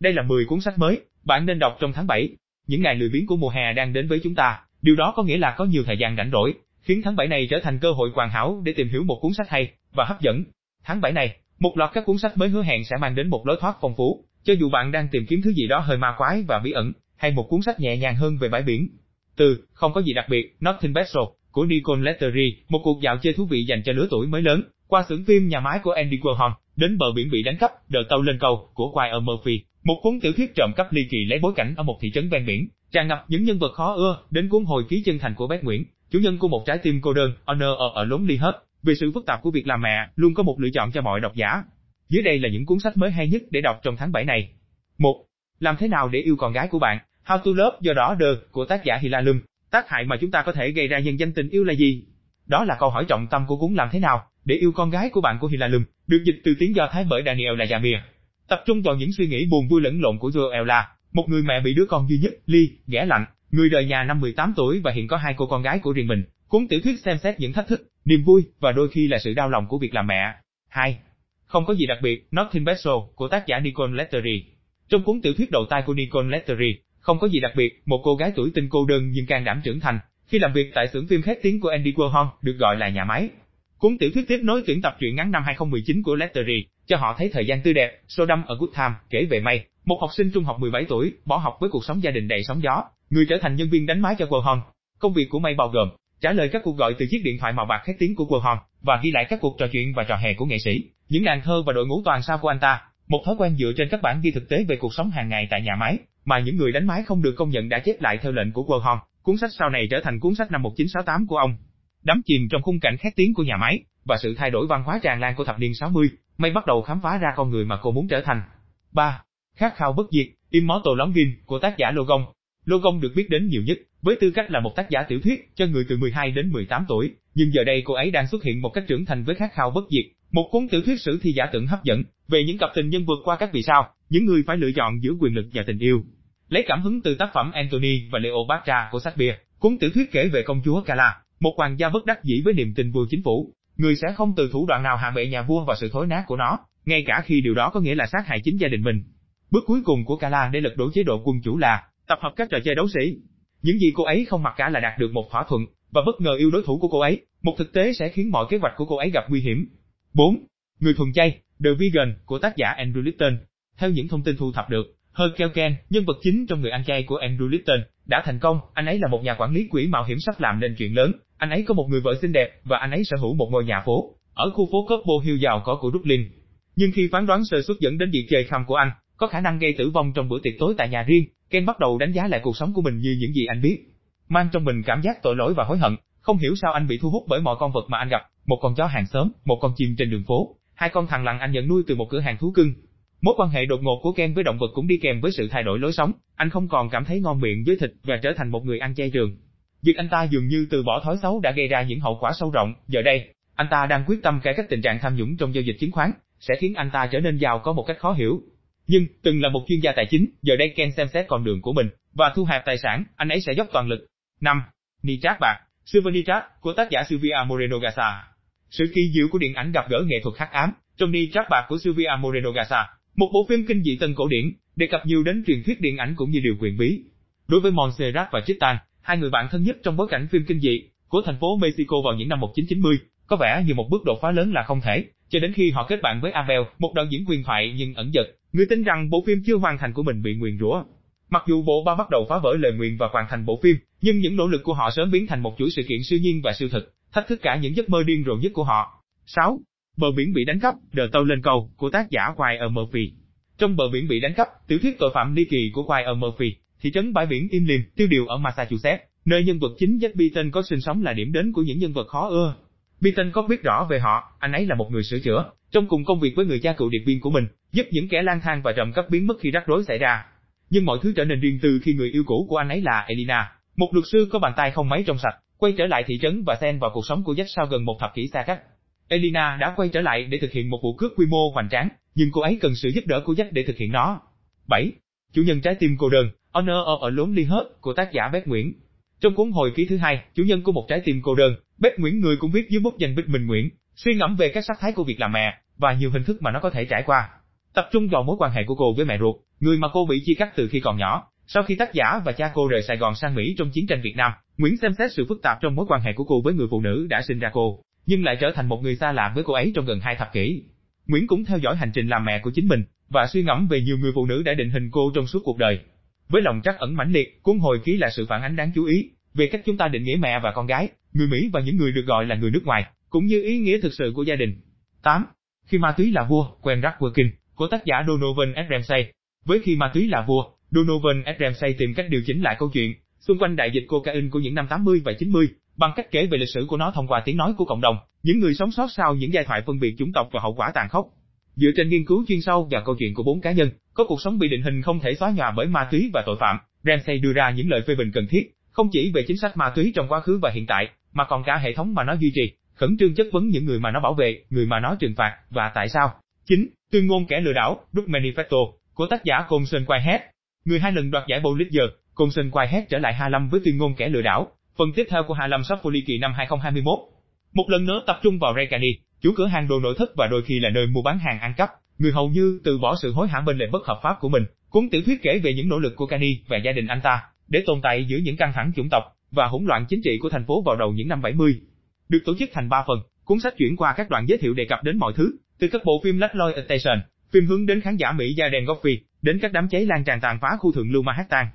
Đây là 10 cuốn sách mới, bạn nên đọc trong tháng 7. Những ngày lười biếng của mùa hè đang đến với chúng ta, điều đó có nghĩa là có nhiều thời gian rảnh rỗi, khiến tháng 7 này trở thành cơ hội hoàn hảo để tìm hiểu một cuốn sách hay và hấp dẫn. Tháng 7 này, một loạt các cuốn sách mới hứa hẹn sẽ mang đến một lối thoát phong phú, cho dù bạn đang tìm kiếm thứ gì đó hơi ma quái và bí ẩn, hay một cuốn sách nhẹ nhàng hơn về bãi biển. Từ Không có gì đặc biệt, Nothing Special của Nicole Lettery, một cuộc dạo chơi thú vị dành cho lứa tuổi mới lớn, qua xưởng phim nhà máy của Andy Warhol, đến bờ biển bị đánh cắp, đợt tàu lên cầu của Wyatt Murphy, một cuốn tiểu thuyết trộm cắp ly kỳ lấy bối cảnh ở một thị trấn ven biển, tràn ngập những nhân vật khó ưa, đến cuốn hồi ký chân thành của Bé Nguyễn, chủ nhân của một trái tim cô đơn, Honor ở ở lốn ly hết, vì sự phức tạp của việc làm mẹ, luôn có một lựa chọn cho mọi độc giả. Dưới đây là những cuốn sách mới hay nhất để đọc trong tháng 7 này. 1. Làm thế nào để yêu con gái của bạn? How to Love do đó The của tác giả Hilalum. Tác hại mà chúng ta có thể gây ra nhân danh tình yêu là gì? Đó là câu hỏi trọng tâm của cuốn làm thế nào để yêu con gái của bạn của Hilalum, được dịch từ tiếng Do Thái bởi Daniel Lajamir. Tập trung vào những suy nghĩ buồn vui lẫn lộn của Joel là một người mẹ bị đứa con duy nhất, Ly, ghẻ lạnh, người đời nhà năm 18 tuổi và hiện có hai cô con gái của riêng mình. Cuốn tiểu thuyết xem xét những thách thức, niềm vui và đôi khi là sự đau lòng của việc làm mẹ. 2. Không có gì đặc biệt, Nothing Special của tác giả Nicole Lettery. Trong cuốn tiểu thuyết đầu tay của Nicole Lettery, không có gì đặc biệt, một cô gái tuổi tinh cô đơn nhưng can đảm trưởng thành, khi làm việc tại xưởng phim khét tiếng của Andy Warhol, được gọi là nhà máy. Cuốn tiểu thuyết tiếp nối tuyển tập truyện ngắn năm 2019 của Lettery, cho họ thấy thời gian tươi đẹp, Sodom ở Good Time, kể về May, một học sinh trung học 17 tuổi, bỏ học với cuộc sống gia đình đầy sóng gió, người trở thành nhân viên đánh máy cho Warhol. Công việc của May bao gồm trả lời các cuộc gọi từ chiếc điện thoại màu bạc khét tiếng của Warhol và ghi lại các cuộc trò chuyện và trò hề của nghệ sĩ, những nàng thơ và đội ngũ toàn sao của anh ta. Một thói quen dựa trên các bản ghi thực tế về cuộc sống hàng ngày tại nhà máy, mà những người đánh máy không được công nhận đã chép lại theo lệnh của Warhol. Cuốn sách sau này trở thành cuốn sách năm 1968 của ông. Đắm chìm trong khung cảnh khét tiếng của nhà máy và sự thay đổi văn hóa tràn lan của thập niên 60, May bắt đầu khám phá ra con người mà cô muốn trở thành. 3. Khát khao bất diệt, Immortal Longin của tác giả Logon. Logon được biết đến nhiều nhất với tư cách là một tác giả tiểu thuyết cho người từ 12 đến 18 tuổi, nhưng giờ đây cô ấy đang xuất hiện một cách trưởng thành với khát khao bất diệt, một cuốn tiểu thuyết sử thi giả tưởng hấp dẫn về những cặp tình nhân vượt qua các vì sao, những người phải lựa chọn giữa quyền lực và tình yêu. Lấy cảm hứng từ tác phẩm Anthony và Cleopatra của Shakespeare, cuốn tiểu thuyết kể về công chúa Cala, một hoàng gia bất đắc dĩ với niềm tin vua chính phủ, người sẽ không từ thủ đoạn nào hạ bệ nhà vua và sự thối nát của nó, ngay cả khi điều đó có nghĩa là sát hại chính gia đình mình. Bước cuối cùng của Kala để lật đổ chế độ quân chủ là tập hợp các trò chơi đấu sĩ. Những gì cô ấy không mặc cả là đạt được một thỏa thuận và bất ngờ yêu đối thủ của cô ấy, một thực tế sẽ khiến mọi kế hoạch của cô ấy gặp nguy hiểm. 4. Người thuần chay, The Vegan của tác giả Andrew Litton. Theo những thông tin thu thập được, Herkel nhân vật chính trong người ăn chay của Andrew Litton, đã thành công, anh ấy là một nhà quản lý quỹ mạo hiểm sắp làm nên chuyện lớn, anh ấy có một người vợ xinh đẹp và anh ấy sở hữu một ngôi nhà phố ở khu phố Coppo Hill giàu có của Brooklyn. Nhưng khi phán đoán sơ suất dẫn đến việc chơi khăm của anh, có khả năng gây tử vong trong bữa tiệc tối tại nhà riêng, Ken bắt đầu đánh giá lại cuộc sống của mình như những gì anh biết. Mang trong mình cảm giác tội lỗi và hối hận, không hiểu sao anh bị thu hút bởi mọi con vật mà anh gặp, một con chó hàng xóm, một con chim trên đường phố, hai con thằn lằn anh nhận nuôi từ một cửa hàng thú cưng. Mối quan hệ đột ngột của Ken với động vật cũng đi kèm với sự thay đổi lối sống, anh không còn cảm thấy ngon miệng với thịt và trở thành một người ăn chay trường. Việc anh ta dường như từ bỏ thói xấu đã gây ra những hậu quả sâu rộng, giờ đây, anh ta đang quyết tâm cải cách tình trạng tham nhũng trong giao dịch chứng khoán, sẽ khiến anh ta trở nên giàu có một cách khó hiểu. Nhưng, từng là một chuyên gia tài chính, giờ đây Ken xem xét con đường của mình, và thu hẹp tài sản, anh ấy sẽ dốc toàn lực. 5. Nitrat bạc, Silver Nitrat, của tác giả Silvia Moreno Garza. Sự kỳ diệu của điện ảnh gặp gỡ nghệ thuật hắc ám, trong Nitrat bạc của Silvia Moreno Garza, một bộ phim kinh dị tân cổ điển, đề cập nhiều đến truyền thuyết điện ảnh cũng như điều quyền bí. Đối với Montserrat và Tristan, hai người bạn thân nhất trong bối cảnh phim kinh dị của thành phố Mexico vào những năm 1990, có vẻ như một bước đột phá lớn là không thể, cho đến khi họ kết bạn với Abel, một đạo diễn quyền thoại nhưng ẩn dật, người tin rằng bộ phim chưa hoàn thành của mình bị nguyền rủa. Mặc dù bộ ba bắt đầu phá vỡ lời nguyền và hoàn thành bộ phim, nhưng những nỗ lực của họ sớm biến thành một chuỗi sự kiện siêu nhiên và siêu thực, thách thức cả những giấc mơ điên rồ nhất của họ. 6. Bờ biển bị đánh cắp, đờ tàu lên cầu, của tác giả Wyatt Murphy. Trong bờ biển bị đánh cắp, tiểu thuyết tội phạm ly kỳ của Wyatt Murphy, thị trấn bãi biển im lìm, tiêu điều ở Massachusetts, nơi nhân vật chính Jack Beaton có sinh sống là điểm đến của những nhân vật khó ưa. Beaton có biết rõ về họ, anh ấy là một người sửa chữa, trong cùng công việc với người cha cựu điệp viên của mình, giúp những kẻ lang thang và trầm cắp biến mất khi rắc rối xảy ra. Nhưng mọi thứ trở nên riêng tư khi người yêu cũ của anh ấy là Elina, một luật sư có bàn tay không mấy trong sạch, quay trở lại thị trấn và xen vào cuộc sống của Jack sau gần một thập kỷ xa cách. Elina đã quay trở lại để thực hiện một vụ cướp quy mô hoành tráng, nhưng cô ấy cần sự giúp đỡ của Jack để thực hiện nó. 7. Chủ nhân trái tim cô đơn, Honor ở a ly hết của tác giả Bét Nguyễn. Trong cuốn hồi ký thứ hai, chủ nhân của một trái tim cô đơn, Bét Nguyễn người cũng viết dưới bút danh Bích Minh Nguyễn, suy ngẫm về các sắc thái của việc làm mẹ và nhiều hình thức mà nó có thể trải qua. tập trung vào mối quan hệ của cô với mẹ ruột, người mà cô bị chia cắt từ khi còn nhỏ. Sau khi tác giả và cha cô rời Sài Gòn sang Mỹ trong chiến tranh Việt Nam, Nguyễn xem xét sự phức tạp trong mối quan hệ của cô với người phụ nữ đã sinh ra cô, nhưng lại trở thành một người xa lạ với cô ấy trong gần hai thập kỷ. Nguyễn cũng theo dõi hành trình làm mẹ của chính mình và suy ngẫm về nhiều người phụ nữ đã định hình cô trong suốt cuộc đời. Với lòng trắc ẩn mãnh liệt, cuốn hồi ký là sự phản ánh đáng chú ý về cách chúng ta định nghĩa mẹ và con gái, người Mỹ và những người được gọi là người nước ngoài, cũng như ý nghĩa thực sự của gia đình. 8. Khi ma túy là vua, quen rắc Working, của tác giả Donovan S. Ramsey. Với khi ma túy là vua, Donovan S. Ramsey tìm cách điều chỉnh lại câu chuyện xung quanh đại dịch cocaine của những năm 80 và 90, bằng cách kể về lịch sử của nó thông qua tiếng nói của cộng đồng, những người sống sót sau những giai thoại phân biệt chủng tộc và hậu quả tàn khốc. Dựa trên nghiên cứu chuyên sâu và câu chuyện của bốn cá nhân, có cuộc sống bị định hình không thể xóa nhòa bởi ma túy và tội phạm, Ramsey đưa ra những lời phê bình cần thiết, không chỉ về chính sách ma túy trong quá khứ và hiện tại, mà còn cả hệ thống mà nó duy trì, khẩn trương chất vấn những người mà nó bảo vệ, người mà nó trừng phạt, và tại sao. 9. Tuyên ngôn kẻ lừa đảo, Drug Manifesto, của tác giả Colson Whitehead. Người hai lần đoạt giải Pulitzer, Colson Whitehead trở lại Hà Lâm với tuyên ngôn kẻ lừa đảo, phần tiếp theo của Hà Lâm sắp kỳ năm 2021. Một lần nữa tập trung vào Regani, chủ cửa hàng đồ nội thất và đôi khi là nơi mua bán hàng ăn cắp, người hầu như từ bỏ sự hối hả bên lề bất hợp pháp của mình. Cuốn tiểu thuyết kể về những nỗ lực của Kani và gia đình anh ta để tồn tại giữa những căng thẳng chủng tộc và hỗn loạn chính trị của thành phố vào đầu những năm 70. Được tổ chức thành 3 phần, cuốn sách chuyển qua các đoạn giới thiệu đề cập đến mọi thứ, từ các bộ phim Station, phim hướng đến khán giả Mỹ Jaden Goffey, đến các đám cháy lan tràn tàn phá khu thượng lưu Manhattan.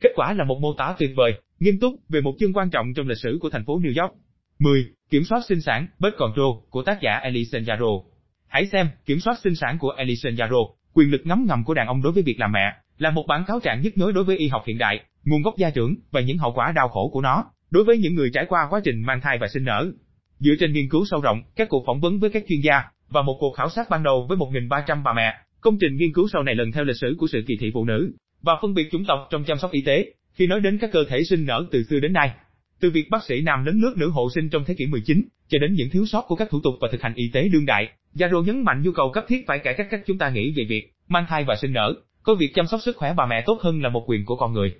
Kết quả là một mô tả tuyệt vời, nghiêm túc về một chương quan trọng trong lịch sử của thành phố New York. 10. Kiểm soát sinh sản, Birth Control, của tác giả Alison Yarrow. Hãy xem, Kiểm soát sinh sản của Alison Yaro, quyền lực ngấm ngầm của đàn ông đối với việc làm mẹ, là một bản cáo trạng nhức nhối đối với y học hiện đại, nguồn gốc gia trưởng và những hậu quả đau khổ của nó đối với những người trải qua quá trình mang thai và sinh nở. Dựa trên nghiên cứu sâu rộng, các cuộc phỏng vấn với các chuyên gia và một cuộc khảo sát ban đầu với 1.300 bà mẹ, công trình nghiên cứu sau này lần theo lịch sử của sự kỳ thị phụ nữ và phân biệt chủng tộc trong chăm sóc y tế khi nói đến các cơ thể sinh nở từ xưa đến nay. Từ việc bác sĩ nam lấn nước nữ hộ sinh trong thế kỷ 19, cho đến những thiếu sót của các thủ tục và thực hành y tế đương đại, Zaro nhấn mạnh nhu cầu cấp thiết phải cải cách cách chúng ta nghĩ về việc mang thai và sinh nở, có việc chăm sóc sức khỏe bà mẹ tốt hơn là một quyền của con người.